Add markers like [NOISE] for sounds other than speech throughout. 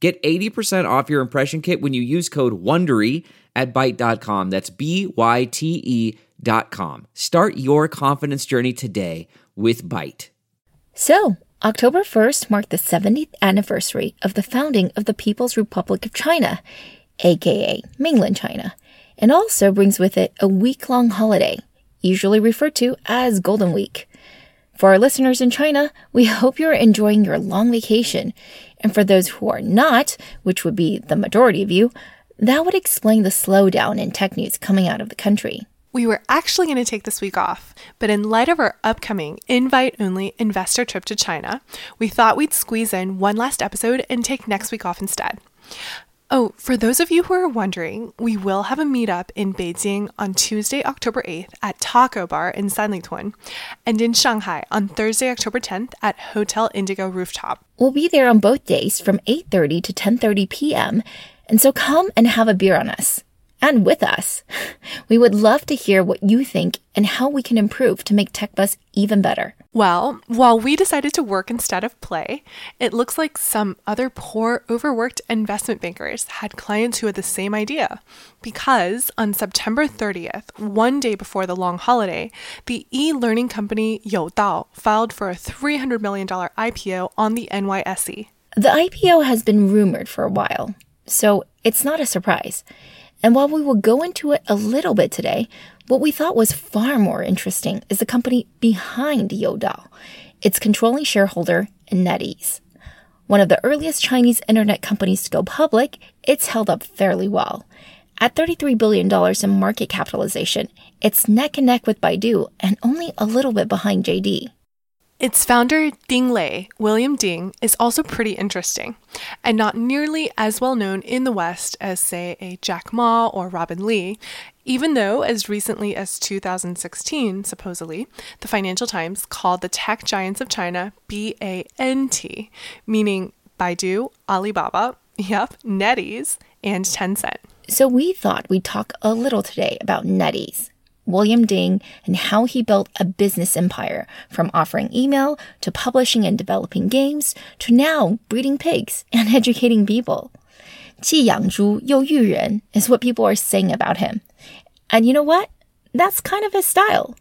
Get 80% off your impression kit when you use code WONDERY at Byte.com. That's B-Y-T-E dot com. Start your confidence journey today with Byte. So, October 1st marked the 70th anniversary of the founding of the People's Republic of China, aka Mainland China, and also brings with it a week-long holiday, usually referred to as Golden Week. For our listeners in China, we hope you're enjoying your long vacation. And for those who are not, which would be the majority of you, that would explain the slowdown in tech news coming out of the country. We were actually going to take this week off, but in light of our upcoming invite only investor trip to China, we thought we'd squeeze in one last episode and take next week off instead. Oh, for those of you who are wondering, we will have a meetup in Beijing on Tuesday, October 8th at Taco Bar in Sanlitun, and in Shanghai on Thursday, October 10th at Hotel Indigo Rooftop. We'll be there on both days from 8:30 to 10:30 p.m. And so come and have a beer on us and with us. We would love to hear what you think and how we can improve to make TechBuzz even better. Well, while we decided to work instead of play, it looks like some other poor, overworked investment bankers had clients who had the same idea. Because on September 30th, one day before the long holiday, the e learning company Youdao filed for a $300 million IPO on the NYSE. The IPO has been rumored for a while, so it's not a surprise. And while we will go into it a little bit today, what we thought was far more interesting is the company behind Youdao, its controlling shareholder, NetEase. One of the earliest Chinese internet companies to go public, it's held up fairly well. At $33 billion in market capitalization, it's neck and neck with Baidu and only a little bit behind JD. Its founder, Ding Lei, William Ding, is also pretty interesting, and not nearly as well known in the West as, say, a Jack Ma or Robin Li, even though, as recently as 2016, supposedly, the Financial Times called the tech giants of China BANT, meaning Baidu, Alibaba, yep, NetEase, and Tencent. So we thought we'd talk a little today about NetEase. William Ding and how he built a business empire from offering email to publishing and developing games to now breeding pigs [LAUGHS] and educating people. 既养猪又育人 is what people are saying about him. And you know what? That's kind of his style.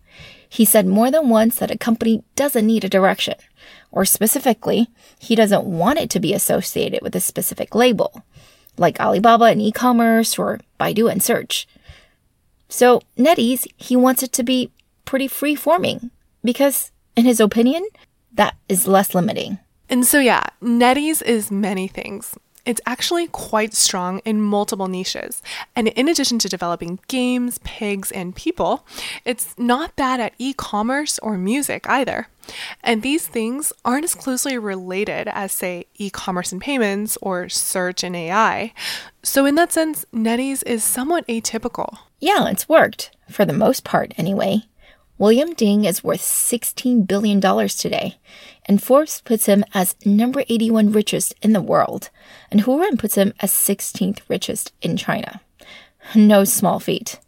He said more than once that a company doesn't need a direction, or specifically, he doesn't want it to be associated with a specific label, like Alibaba and e commerce or Baidu and search. So, NetEase, he wants it to be pretty free forming because, in his opinion, that is less limiting. And so, yeah, NetEase is many things. It's actually quite strong in multiple niches. And in addition to developing games, pigs, and people, it's not bad at e commerce or music either. And these things aren't as closely related as, say, e commerce and payments or search and AI. So, in that sense, NetEase is somewhat atypical. Yeah, it's worked, for the most part anyway. William Ding is worth $16 billion today, and Forbes puts him as number 81 richest in the world, and Hurun puts him as 16th richest in China. No small feat.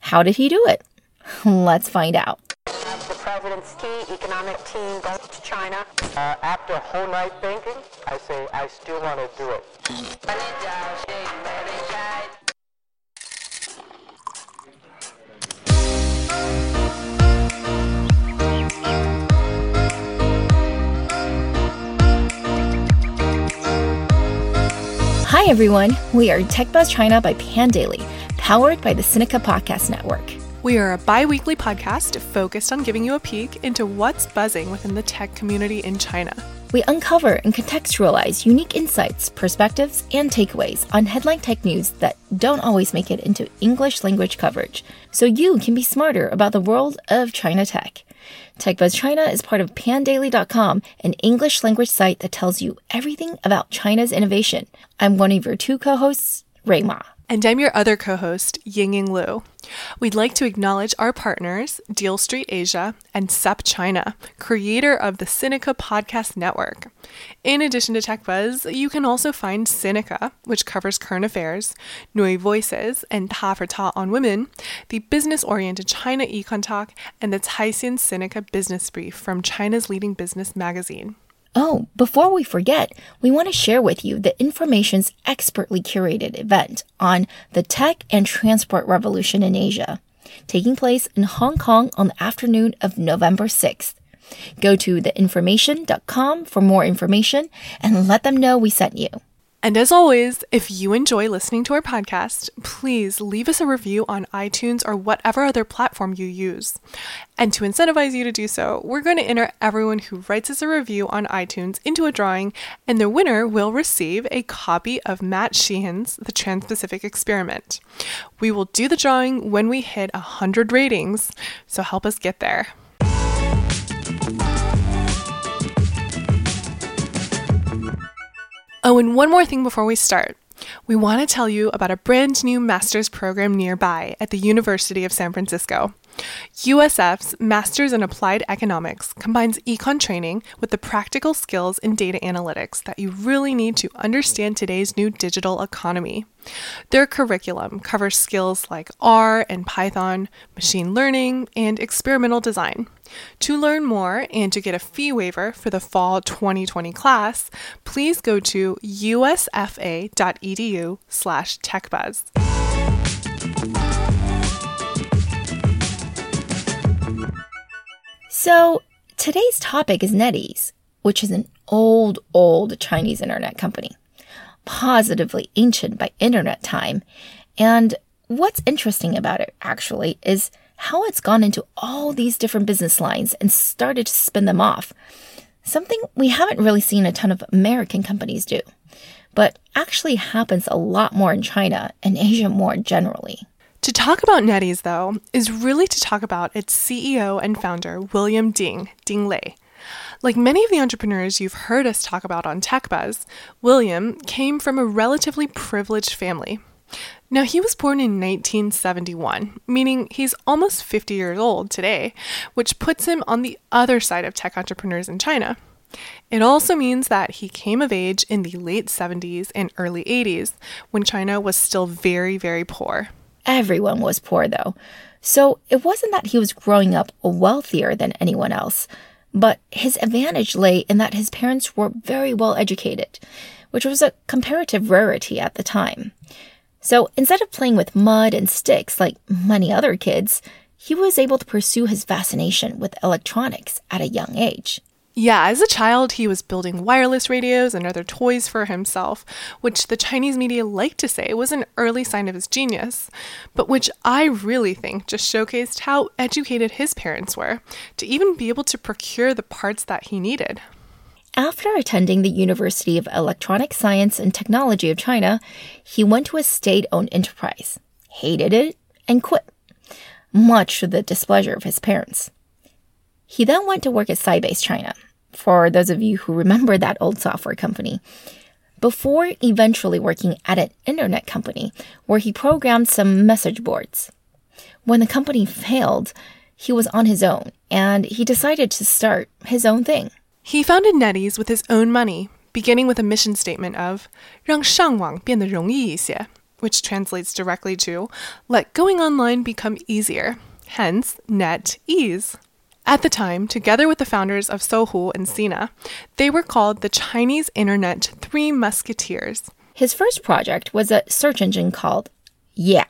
How did he do it? [LAUGHS] Let's find out. The president's key economic team goes to China. Uh, after a whole night thinking, I say I still want to do it. Hi, everyone. We are TechBuzz China by Pandaily, powered by the Sinica Podcast Network. We are a bi weekly podcast focused on giving you a peek into what's buzzing within the tech community in China. We uncover and contextualize unique insights, perspectives, and takeaways on headline tech news that don't always make it into English language coverage, so you can be smarter about the world of China tech. TechBuzz China is part of pandaily.com, an English language site that tells you everything about China's innovation. I'm one of your two co-hosts, Ray Ma. And I'm your other co host, Yingying Lu. We'd like to acknowledge our partners, Deal Street Asia and SupChina, creator of the Sinica Podcast Network. In addition to TechBuzz, you can also find Sinica, which covers current affairs, NüVoices, and Ta for Ta on Women, the business oriented China Econ Talk, and the Caixin Sinica Business Brief from China's leading business magazine. Oh, before we forget, we want to share with you the Information's expertly curated event on the tech and transport revolution in Asia, taking place in Hong Kong on the afternoon of November 6th. Go to theinformation.com for more information and let them know we sent you. And as always, if you enjoy listening to our podcast, please leave us a review on iTunes or whatever other platform you use. And to incentivize you to do so, we're going to enter everyone who writes us a review on iTunes into a drawing, and the winner will receive a copy of Matt Sheehan's The Trans Pacific Experiment. We will do the drawing when we hit 100 ratings, so help us get there. Oh, and one more thing before we start. We want to tell you about a brand new master's program nearby at the University of San Francisco. USF's Masters in Applied Economics combines econ training with the practical skills in data analytics that you really need to understand today's new digital economy. Their curriculum covers skills like R and Python, machine learning, and experimental design. To learn more and to get a fee waiver for the fall 2020 class, please go to usfca.edu So, today's topic is NetEase, which is an old, old Chinese internet company, positively ancient by internet time. And what's interesting about it, actually, is how it's gone into all these different business lines and started to spin them off. Something we haven't really seen a ton of American companies do, but actually happens a lot more in China and Asia more generally. To talk about NetEase, though, is really to talk about its CEO and founder, William Ding, Ding Lei. Like many of the entrepreneurs you've heard us talk about on TechBuzz, William came from a relatively privileged family. Now, he was born in 1971, meaning he's almost 50 years old today, which puts him on the other side of tech entrepreneurs in China. It also means that he came of age in the late 70s and early 80s, when China was still very, very poor. Everyone was poor, though. So it wasn't that he was growing up wealthier than anyone else, but his advantage lay in that his parents were very well educated, which was a comparative rarity at the time. So instead of playing with mud and sticks like many other kids, he was able to pursue his fascination with electronics at a young age. Yeah, as a child, he was building wireless radios and other toys for himself, which the Chinese media like to say was an early sign of his genius, but which I really think just showcased how educated his parents were to even be able to procure the parts that he needed. After attending the University of Electronic Science and Technology of China, he went to a state owned enterprise, hated it, and quit, much to the displeasure of his parents. He then went to work at Sybase China, for those of you who remember that old software company, before eventually working at an internet company where he programmed some message boards. When the company failed, he was on his own and he decided to start his own thing. He founded NetEase with his own money, beginning with a mission statement of 让上网变得容易一些, which translates directly to let going online become easier, hence net ease. At the time, together with the founders of Sohu and Sina, they were called the Chinese Internet Three Musketeers. His first project was a search engine called Yeah.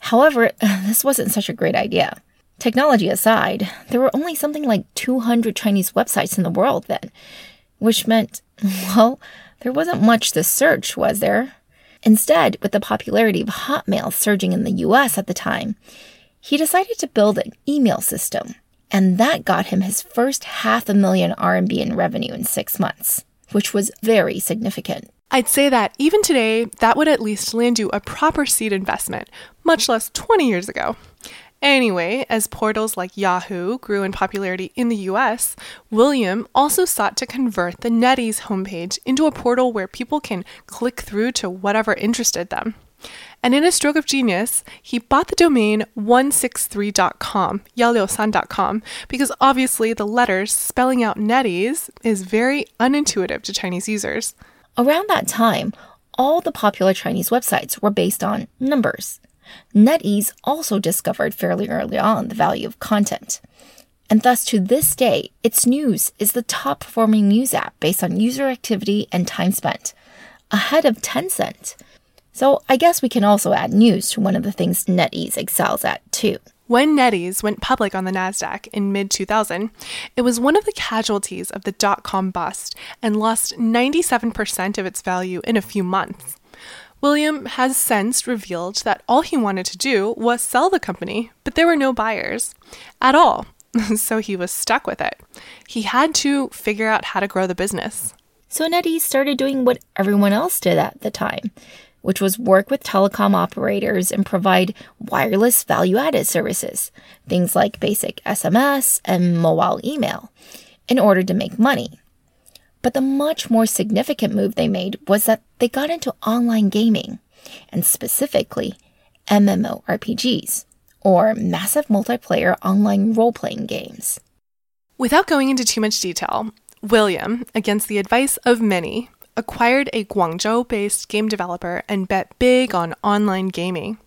However, [LAUGHS] this wasn't such a great idea. Technology aside, there were only something like 200 Chinese websites in the world then, which meant, [LAUGHS] well, there wasn't much to search, was there? Instead, with the popularity of Hotmail surging in the US at the time, he decided to build an email system, and that got him his first half a million RMB in revenue in six months, which was very significant. I'd say that even today, that would at least land you a proper seed investment, much less 20 years ago. Anyway, as portals like Yahoo grew in popularity in the US, William also sought to convert the NetEase homepage into a portal where people can click through to whatever interested them. And in a stroke of genius, he bought the domain 163.com, yaliusan.com, because obviously the letters spelling out NetEase is very unintuitive to Chinese users. Around that time, all the popular Chinese websites were based on numbers. NetEase also discovered fairly early on the value of content. And thus, to this day, its news is the top performing news app based on user activity and time spent, ahead of Tencent. So, I guess we can also add news to one of the things NetEase excels at, too. When NetEase went public on the NASDAQ in mid 2000, it was one of the casualties of the dot com bust and lost 97% of its value in a few months. William has since revealed that all he wanted to do was sell the company, but there were no buyers at all. [LAUGHS] so he was stuck with it. He had to figure out how to grow the business. So NetEase started doing what everyone else did at the time, which was work with telecom operators and provide wireless value added services, things like basic SMS and mobile email, in order to make money. But the much more significant move they made was that they got into online gaming, and specifically MMORPGs, or massive multiplayer online role playing games. Without going into too much detail, William, against the advice of many, acquired a Guangzhou based game developer and bet big on online gaming.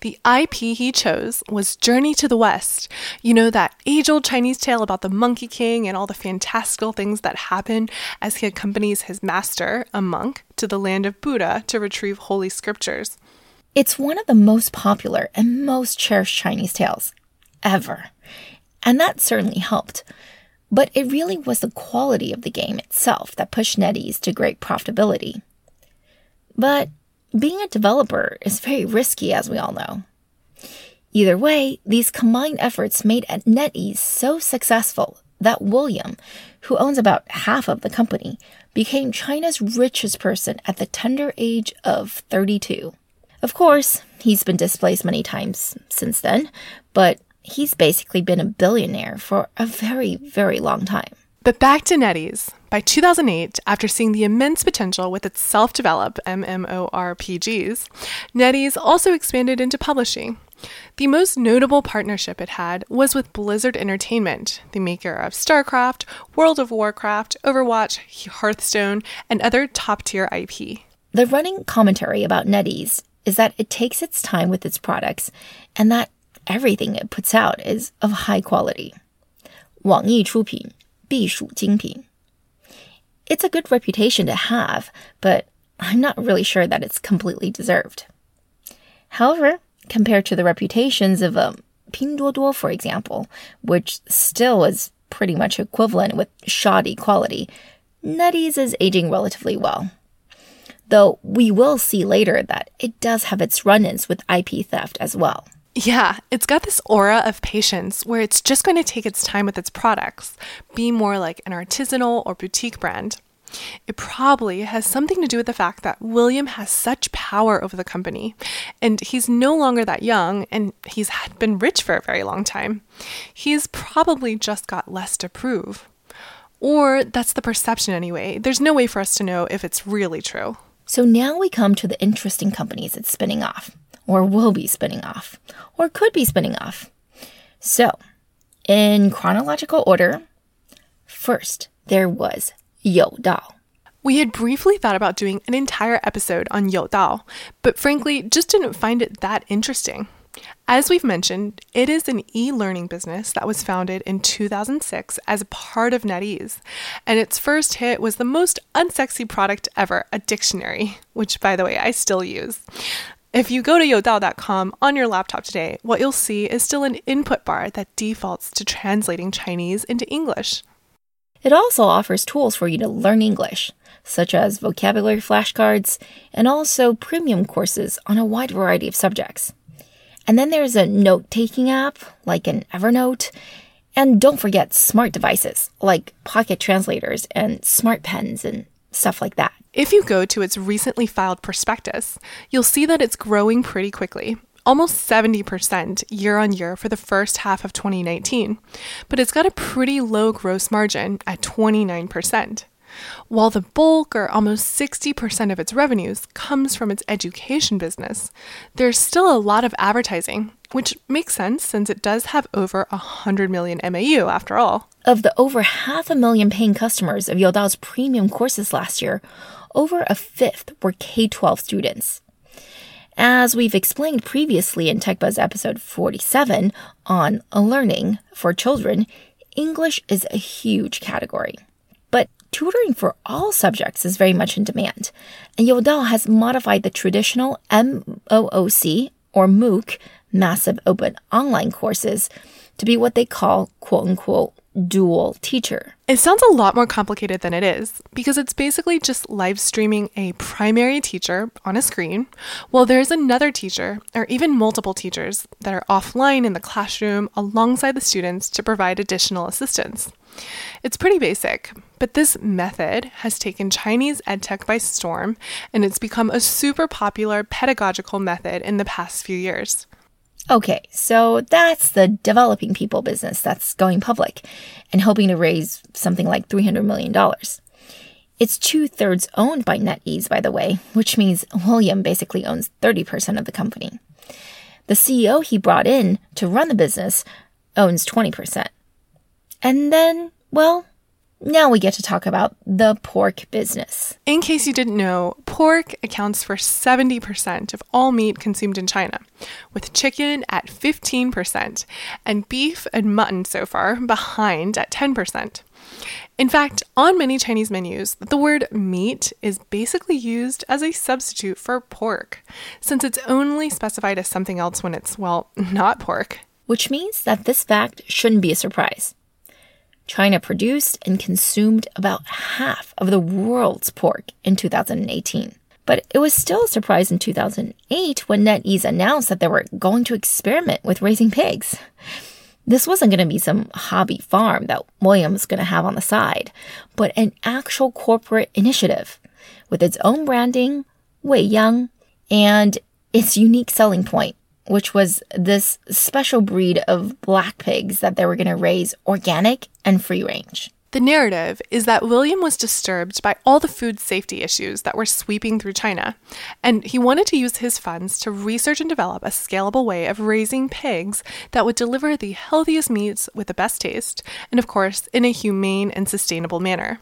The IP he chose was Journey to the West. You know, that age old Chinese tale about the Monkey King and all the fantastical things that happen as he accompanies his master, a monk, to the land of Buddha to retrieve holy scriptures. It's one of the most popular and most cherished Chinese tales ever. And that certainly helped. But it really was the quality of the game itself that pushed NetEase to great profitability. But being a developer is very risky, as we all know. Either way, these combined efforts made NetEase so successful that William, who owns about half of the company, became China's richest person at the tender age of 32. Of course, he's been displaced many times since then, but he's basically been a billionaire for a very, very long time. But back to NetEase. By 2008, after seeing the immense potential with its self developed MMORPGs, NetEase also expanded into publishing. The most notable partnership it had was with Blizzard Entertainment, the maker of StarCraft, World of Warcraft, Overwatch, Hearthstone, and other top tier IP. The running commentary about NetEase is that it takes its time with its products and that everything it puts out is of high quality. 网易出品,必属精品. It's a good reputation to have, but I'm not really sure that it's completely deserved. However, compared to the reputations of um, Pinduoduo, for example, which still is pretty much equivalent with shoddy quality, NetEase is aging relatively well. Though we will see later that it does have its run ins with IP theft as well. Yeah, it's got this aura of patience where it's just going to take its time with its products, be more like an artisanal or boutique brand. It probably has something to do with the fact that William has such power over the company, and he's no longer that young, and he's been rich for a very long time. He's probably just got less to prove. Or that's the perception anyway. There's no way for us to know if it's really true. So now we come to the interesting companies it's spinning off or will be spinning off, or could be spinning off. So, in chronological order, first there was Youdao. We had briefly thought about doing an entire episode on Youdao, but frankly, just didn't find it that interesting. As we've mentioned, it is an e learning business that was founded in 2006 as a part of NetEase, and its first hit was the most unsexy product ever a dictionary, which, by the way, I still use. If you go to youdao.com on your laptop today, what you'll see is still an input bar that defaults to translating Chinese into English. It also offers tools for you to learn English, such as vocabulary flashcards and also premium courses on a wide variety of subjects. And then there's a note taking app like an Evernote. And don't forget smart devices like pocket translators and smart pens and stuff like that. If you go to its recently filed prospectus, you'll see that it's growing pretty quickly, almost 70% year on year for the first half of 2019, but it's got a pretty low gross margin at 29%. While the bulk, or almost 60% of its revenues, comes from its education business, there's still a lot of advertising, which makes sense since it does have over 100 million MAU after all. Of the over half a million paying customers of Youdao's premium courses last year, over a fifth were K 12 students. As we've explained previously in TechBuzz episode 47 on learning for children, English is a huge category. But tutoring for all subjects is very much in demand, and Youdao has modified the traditional MOOC or MOOC, massive open online courses, to be what they call quote unquote dual teacher. It sounds a lot more complicated than it is because it's basically just live streaming a primary teacher on a screen while there's another teacher or even multiple teachers that are offline in the classroom alongside the students to provide additional assistance. It's pretty basic, but this method has taken Chinese edtech by storm and it's become a super popular pedagogical method in the past few years. Okay, so that's the developing people business that's going public and hoping to raise something like $300 million. It's two thirds owned by NetEase, by the way, which means William basically owns 30% of the company. The CEO he brought in to run the business owns 20%. And then, well, now we get to talk about the pork business. In case you didn't know, pork accounts for 70% of all meat consumed in China, with chicken at 15% and beef and mutton so far behind at 10%. In fact, on many Chinese menus, the word meat is basically used as a substitute for pork, since it's only specified as something else when it's, well, not pork. Which means that this fact shouldn't be a surprise. China produced and consumed about half of the world's pork in 2018. But it was still a surprise in 2008 when NetEase announced that they were going to experiment with raising pigs. This wasn't going to be some hobby farm that William was going to have on the side, but an actual corporate initiative with its own branding, Wei Yang, and its unique selling point which was this special breed of black pigs that they were going to raise organic and free range. The narrative is that William was disturbed by all the food safety issues that were sweeping through China, and he wanted to use his funds to research and develop a scalable way of raising pigs that would deliver the healthiest meats with the best taste, and of course, in a humane and sustainable manner.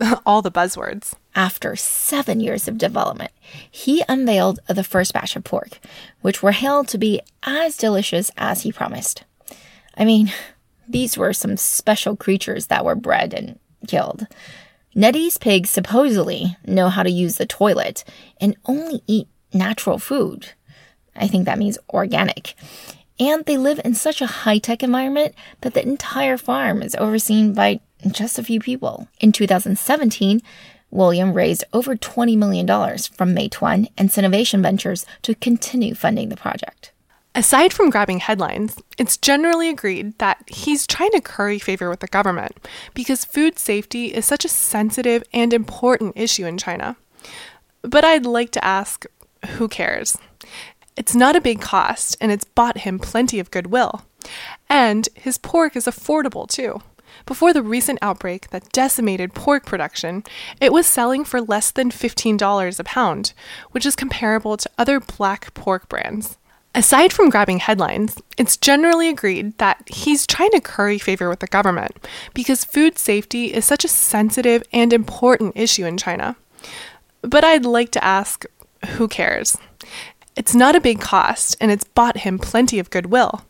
[LAUGHS] all the buzzwords. After seven years of development, he unveiled the first batch of pork, which were hailed to be as delicious as he promised. I mean, [LAUGHS] these were some special creatures that were bred and killed. NetEase pigs supposedly know how to use the toilet and only eat natural food. I think that means organic. And they live in such a high tech environment that the entire farm is overseen by just a few people. In 2017, William raised over $20 million from Meituan and Sinovation Ventures to continue funding the project. Aside from grabbing headlines, it's generally agreed that he's trying to curry favor with the government because food safety is such a sensitive and important issue in China. But I'd like to ask who cares? It's not a big cost, and it's bought him plenty of goodwill. And his pork is affordable too. Before the recent outbreak that decimated pork production, it was selling for less than $15 a pound, which is comparable to other black pork brands. Aside from grabbing headlines, it's generally agreed that he's trying to curry favor with the government because food safety is such a sensitive and important issue in China. But I'd like to ask who cares? It's not a big cost, and it's bought him plenty of goodwill.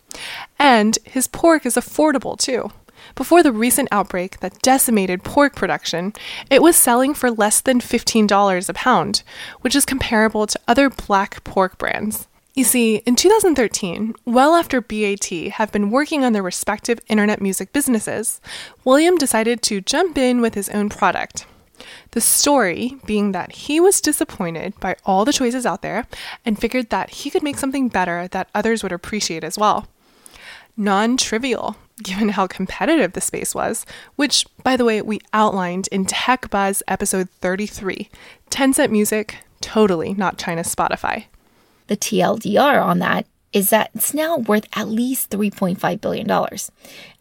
And his pork is affordable too. Before the recent outbreak that decimated pork production, it was selling for less than $15 a pound, which is comparable to other black pork brands. You see, in 2013, well after BAT have been working on their respective internet music businesses, William decided to jump in with his own product. The story being that he was disappointed by all the choices out there and figured that he could make something better that others would appreciate as well. Non trivial, given how competitive the space was, which, by the way, we outlined in Tech Buzz episode 33 Tencent Music, totally not China's Spotify. The TLDR on that is that it's now worth at least $3.5 billion.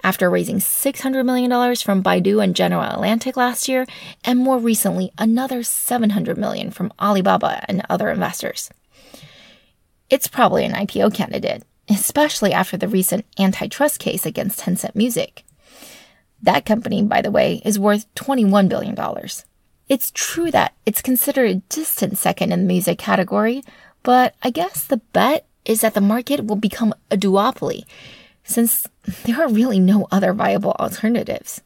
After raising $600 million from Baidu and General Atlantic last year, and more recently, another 700 million from Alibaba and other investors. It's probably an IPO candidate, especially after the recent antitrust case against Tencent Music. That company, by the way, is worth $21 billion. It's true that it's considered a distant second in the music category, but I guess the bet is that the market will become a duopoly, since there are really no other viable alternatives.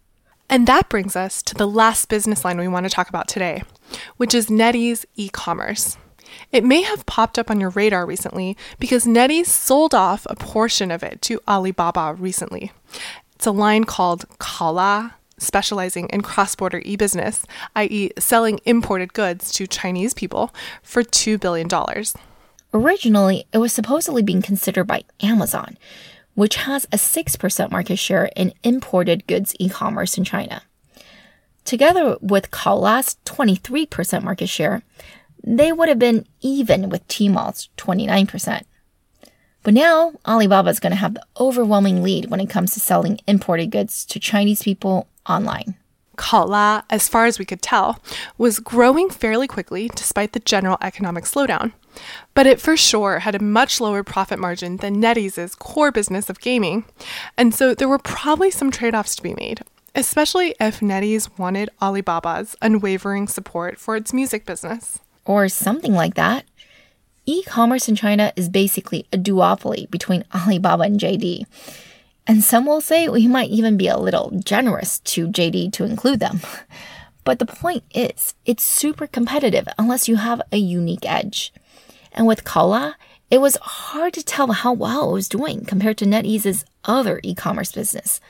And that brings us to the last business line we want to talk about today, which is NetEase e commerce. It may have popped up on your radar recently because NetEase sold off a portion of it to Alibaba recently. It's a line called Kaola, specializing in cross border e business, i.e., selling imported goods to Chinese people, for $2 billion. Originally, it was supposedly being considered by Amazon, which has a 6% market share in imported goods e commerce in China. Together with Kaola's 23% market share, they would have been even with Tmall's 29%. But now, Alibaba is going to have the overwhelming lead when it comes to selling imported goods to Chinese people online. Kaola, as far as we could tell, was growing fairly quickly despite the general economic slowdown. But it for sure had a much lower profit margin than NetEase's core business of gaming, and so there were probably some trade offs to be made, especially if NetEase wanted Alibaba's unwavering support for its music business. Or something like that. E commerce in China is basically a duopoly between [LAUGHS] Alibaba and JD. And some will say we might even be a little generous to JD to include them. [LAUGHS] But the point is, it's super competitive unless you have a unique edge. And with Kaola, it was hard to tell how well it was doing compared to NetEase's other e commerce business,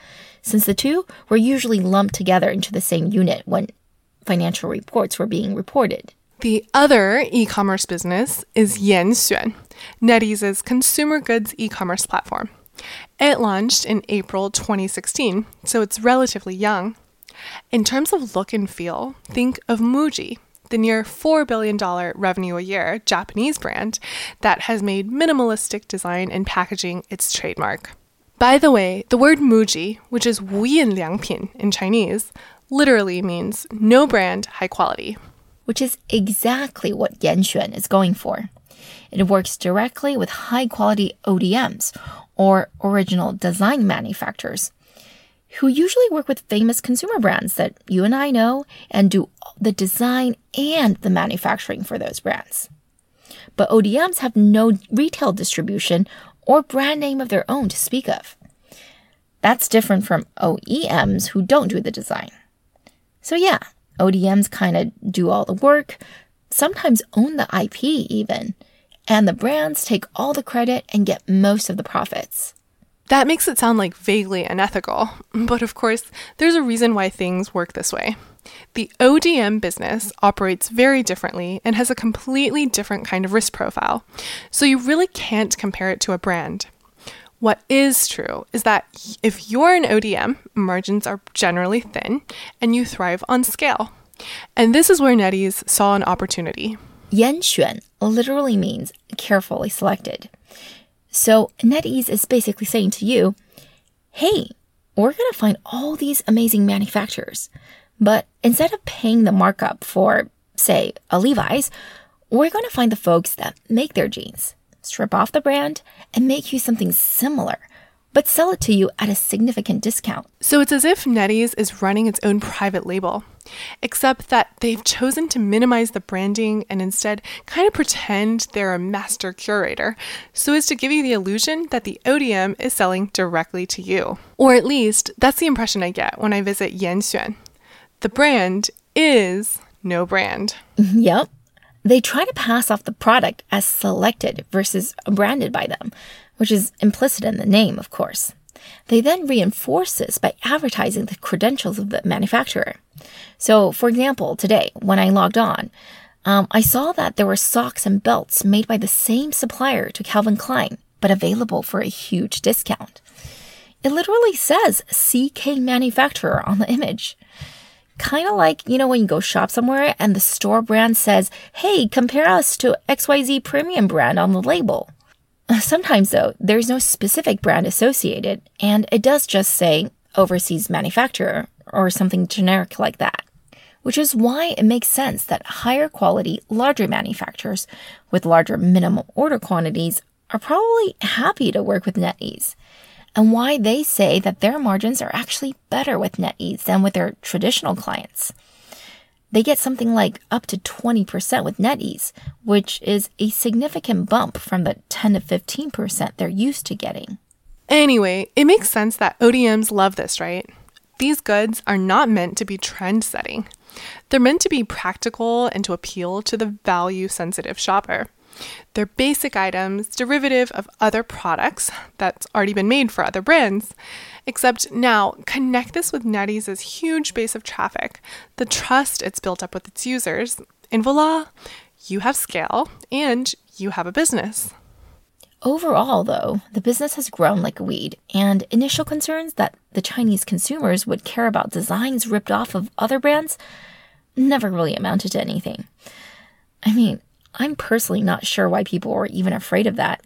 since the two were usually lumped together into the same unit when financial reports were being reported. The other e commerce business is Yanxuan, NetEase's consumer goods e commerce platform. It launched in April 2016, so it's relatively young. In terms of look and feel, think of Muji, the near $4 billion revenue a year Japanese brand that has made minimalistic design and packaging its trademark. By the way, the word Muji, which is Wuyin Liangpin in Chinese, literally means no brand, high quality. Which is exactly what Yanxuan is going for. It works directly with high quality ODMs, or original design manufacturers, who usually work with famous consumer brands that you and I know and do the design and the manufacturing for those brands. But ODMs have no retail distribution or brand name of their own to speak of. That's different from OEMs who don't do the design. So, yeah, ODMs kind of do all the work, sometimes own the IP even, and the brands take all the credit and get most of the profits. That makes it sound like vaguely unethical, but of course, there's a reason why things work this way. The ODM business operates very differently and has a completely different kind of risk profile, so you really can't compare it to a brand. What is true is that if you're an ODM, margins are generally thin and you thrive on scale. And this is where NetEase saw an opportunity. Yanxuan literally means carefully selected. So NetEase is basically saying to you, hey, we're going to find all these amazing manufacturers, but instead of paying the markup for, say, a Levi's, we're going to find the folks that make their jeans, strip off the brand, and make you something similar but sell it to you at a significant discount. So it's as if NetEase is running its own private label, except that they've chosen to minimize the branding and instead kind of pretend they're a master curator, so as to give you the illusion that the ODM is selling directly to you. Or at least, that's the impression I get when I visit Yanxuan. The brand is no brand. [LAUGHS] Yep. They try to pass off the product as selected versus branded by them which is implicit in the name, of course. They then reinforce this by advertising the credentials of the manufacturer. So, for example, today, when I logged on, um, I saw that there were socks and belts made by the same supplier to Calvin Klein, but available for a huge discount. It literally says CK manufacturer on the image. Kind of like, you know, when you go shop somewhere and the store brand says, hey, compare us to XYZ premium brand on the label. [LAUGHS] Sometimes, though, there's no specific brand associated, and it does just say overseas manufacturer or something generic like that. Which is why it makes sense that higher quality, larger manufacturers with larger minimum order quantities are probably happy to work with NetEase, and why they say that their margins are actually better with NetEase than with their traditional clients. They get something like up to 20% with NetEase, which is a significant bump from the 10 to 15% they're used to getting. Anyway, it makes sense that ODMs love this, right? These goods are not meant to be trend setting. They're meant to be practical and to appeal to the value sensitive shopper. They're basic items, derivative of other products that's already been made for other brands. Except now, connect this with NetEase's huge base of traffic, the trust it's built up with its users, and voila, you have scale and you have a business. Overall, though, the business has grown like a weed, and initial concerns that the Chinese consumers would care about designs ripped off of other brands never really amounted to anything. I mean, I'm personally not sure why people were even afraid of that.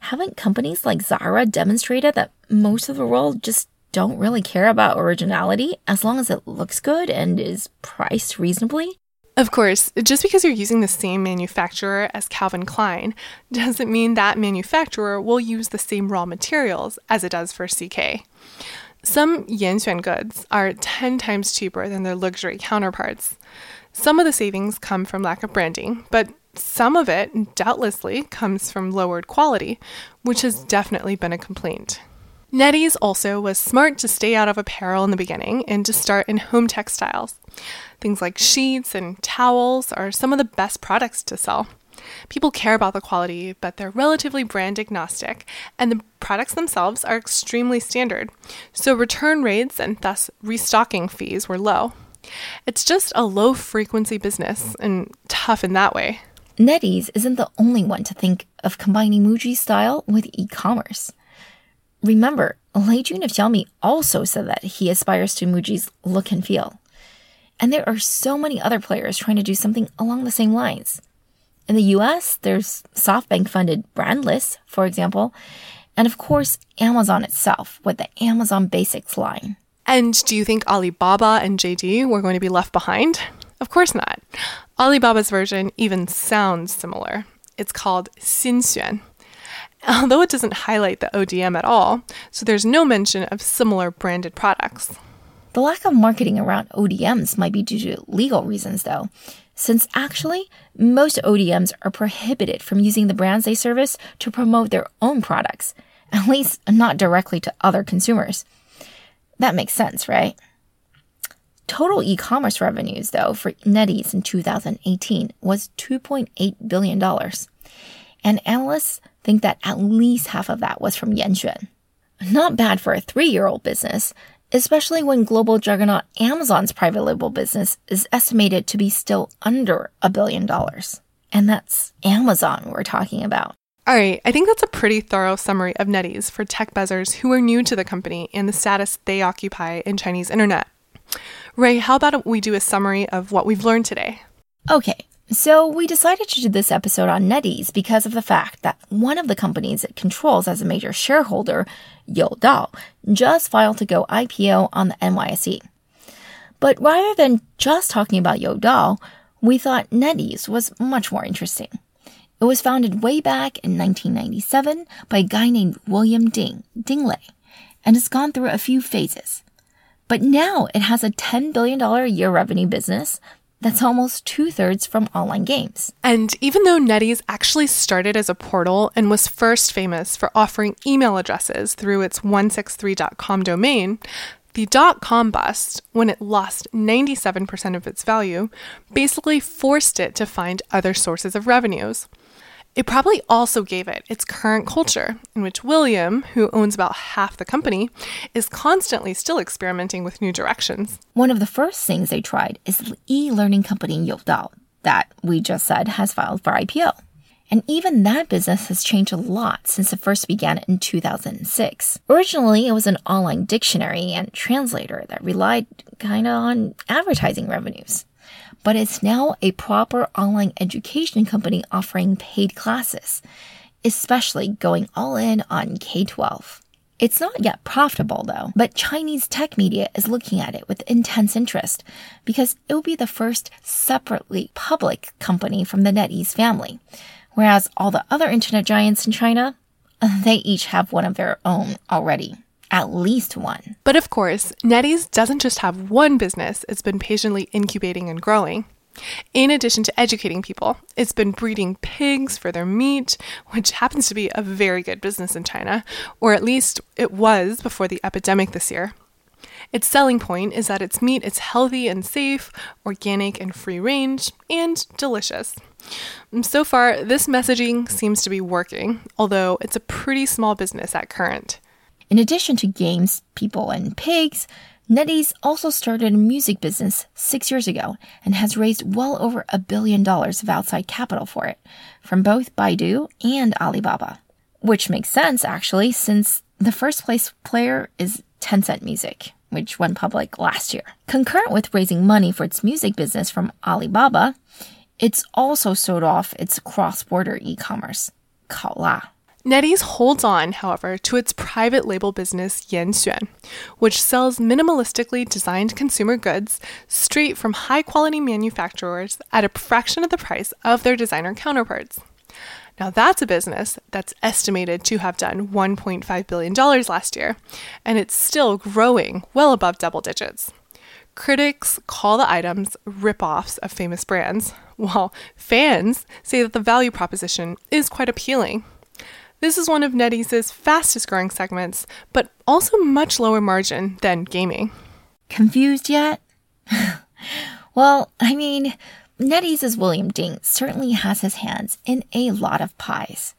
Haven't companies like Zara demonstrated that most of the world just don't really care about originality as long as it looks good and is priced reasonably? Of course, just because you're using the same manufacturer as Calvin Klein doesn't mean that manufacturer will use the same raw materials as it does for CK. Some Yanxuan goods are 10 times cheaper than their luxury counterparts. Some of the savings come from lack of branding, but some of it, doubtlessly, comes from lowered quality, which has definitely been a complaint. NetEase also was smart to stay out of apparel in the beginning and to start in home textiles. Things like sheets and towels are some of the best products to sell. People care about the quality, but they're relatively brand agnostic, and the products themselves are extremely standard, so return rates and thus restocking fees were low. It's just a low frequency business and tough in that way. NetEase isn't the only one to think of combining Muji style with e commerce. Remember, Lei Jun of Xiaomi also said that he aspires to Muji's look and feel. And there are so many other players trying to do something along the same lines. In the US, there's SoftBank funded Brandless, for example, and of course, Amazon itself with the Amazon Basics line. And do you think Alibaba and JD were going to be left behind? Of course not. Alibaba's version even sounds similar. It's called Xinxuan. Although it doesn't highlight the ODM at all, so there's no mention of similar branded products. The lack of marketing around ODMs might be due to legal reasons, though, since actually, most ODMs are prohibited from using the brands they service to promote their own products, at least not directly to other consumers. That makes sense, right? Total e commerce revenues, though, for NetEase in 2018 was $2.8 billion. And analysts think that at least half of that was from Yanxuan. Not bad for a three year old business, especially when global juggernaut Amazon's private label business is estimated to be still under a billion dollars. And that's Amazon we're talking about. All right, I think that's a pretty thorough summary of NetEase for tech buzzers who are new to the company and the status they occupy in Chinese internet. Ray, how about we do a summary of what we've learned today? Okay, so we decided to do this episode on NetEase because of the fact that one of the companies it controls as a major shareholder, Youdao, just filed to go IPO on the NYSE. But rather than just talking about Youdao, we thought NetEase was much more interesting. It was founded way back in 1997 by a guy named William Ding, Ding Lei, and has gone through a few phases. But now it has a $10 billion a year revenue business that's almost two thirds from online games. And even though NetEase actually started as a portal and was first famous for offering email addresses through its 163.com domain, the dot .com bust, when it lost 97% of its value, basically forced it to find other sources of revenues. It probably also gave it its current culture, in which William, who owns about half the company, is constantly still experimenting with new directions. One of the first things they tried is the e learning company Youdao, that we just said has filed for IPO. And even that business has changed a lot since it first began in 2006. Originally, it was an online dictionary and translator that relied kind of on advertising revenues but it's now a proper online education company offering paid classes. especially going all in on K 12. It's not yet profitable though, but Chinese tech media is looking at it with intense interest because it will be the first separately public company from the NetEase family. Whereas all the other internet giants in China, [LAUGHS] they each have one of their own already. At least one. But of course, NetEase doesn't just have one business it's been patiently incubating and growing. In addition to educating people, it's been breeding pigs for their meat, which happens to be a very good business in China, or at least it was before the epidemic this year. Its selling point is that its meat is healthy and safe, organic and free range, and delicious. So far, this messaging seems to be working, although it's a pretty small business at current. In addition to games, people, and pigs, NetEase also started a music business six years ago and has raised well over a billion dollars of outside capital for it from both Baidu and Alibaba. Which makes sense, actually, since the first place player is Tencent Music, which went public last year. Concurrent with raising money for its music business from Alibaba, it's also sold off its cross border e commerce, Kaola. NetEase holds on, however, to its private label business Yanxuan, which sells minimalistically designed consumer goods straight from high quality manufacturers at a fraction of the price of their designer counterparts. Now, that's a business that's estimated to have done $1.5 billion last year, and it's still growing well above double digits. Critics call the items rip-offs of famous brands, while fans say that the value proposition is quite appealing. This is one of NetEase's fastest growing segments, but also much lower margin than gaming. Confused yet? [LAUGHS] well, I mean, NetEase's William Ding certainly has his hands in a lot of pies.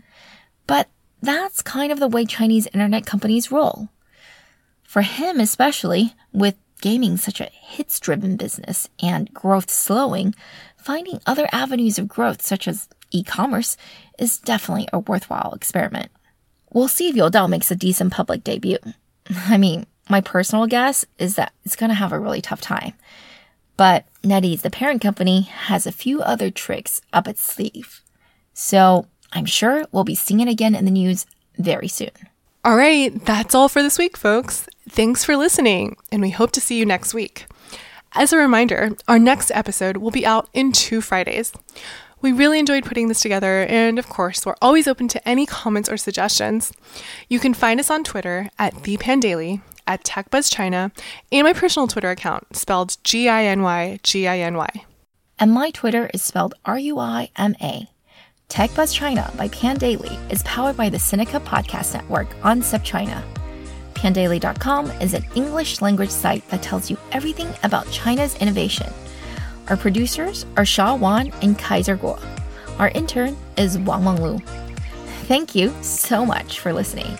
But that's kind of the way Chinese internet companies roll. For him, especially, with gaming such a hits driven business and growth slowing, finding other avenues of growth, such as e commerce, is definitely a worthwhile experiment. We'll see if Youdao makes a decent public debut. [LAUGHS] I mean, my personal guess is that it's going to have a really tough time. But NetEase, the parent company, has a few other tricks up its sleeve. So I'm sure we'll be seeing it again in the news very soon. All right, that's all for this week, folks. Thanks for listening, and we hope to see you next week. As a reminder, our next episode will be out in two Fridays. We really enjoyed putting this together, and of course, we're always open to any comments or suggestions. You can find us on Twitter at ThePandaily, at TechBuzzChina, and my personal Twitter account, spelled G I N Y G I N Y. And my Twitter is spelled R U I M A. TechBuzz China by Pandaily is powered by the Sinica Podcast Network on SupChina. Pandaily.com is an English language site that tells you everything about China's innovation – our producers are Sha Wan and Kaiser Kuo. Our intern is Wang Wanglu. Thank you so much for listening.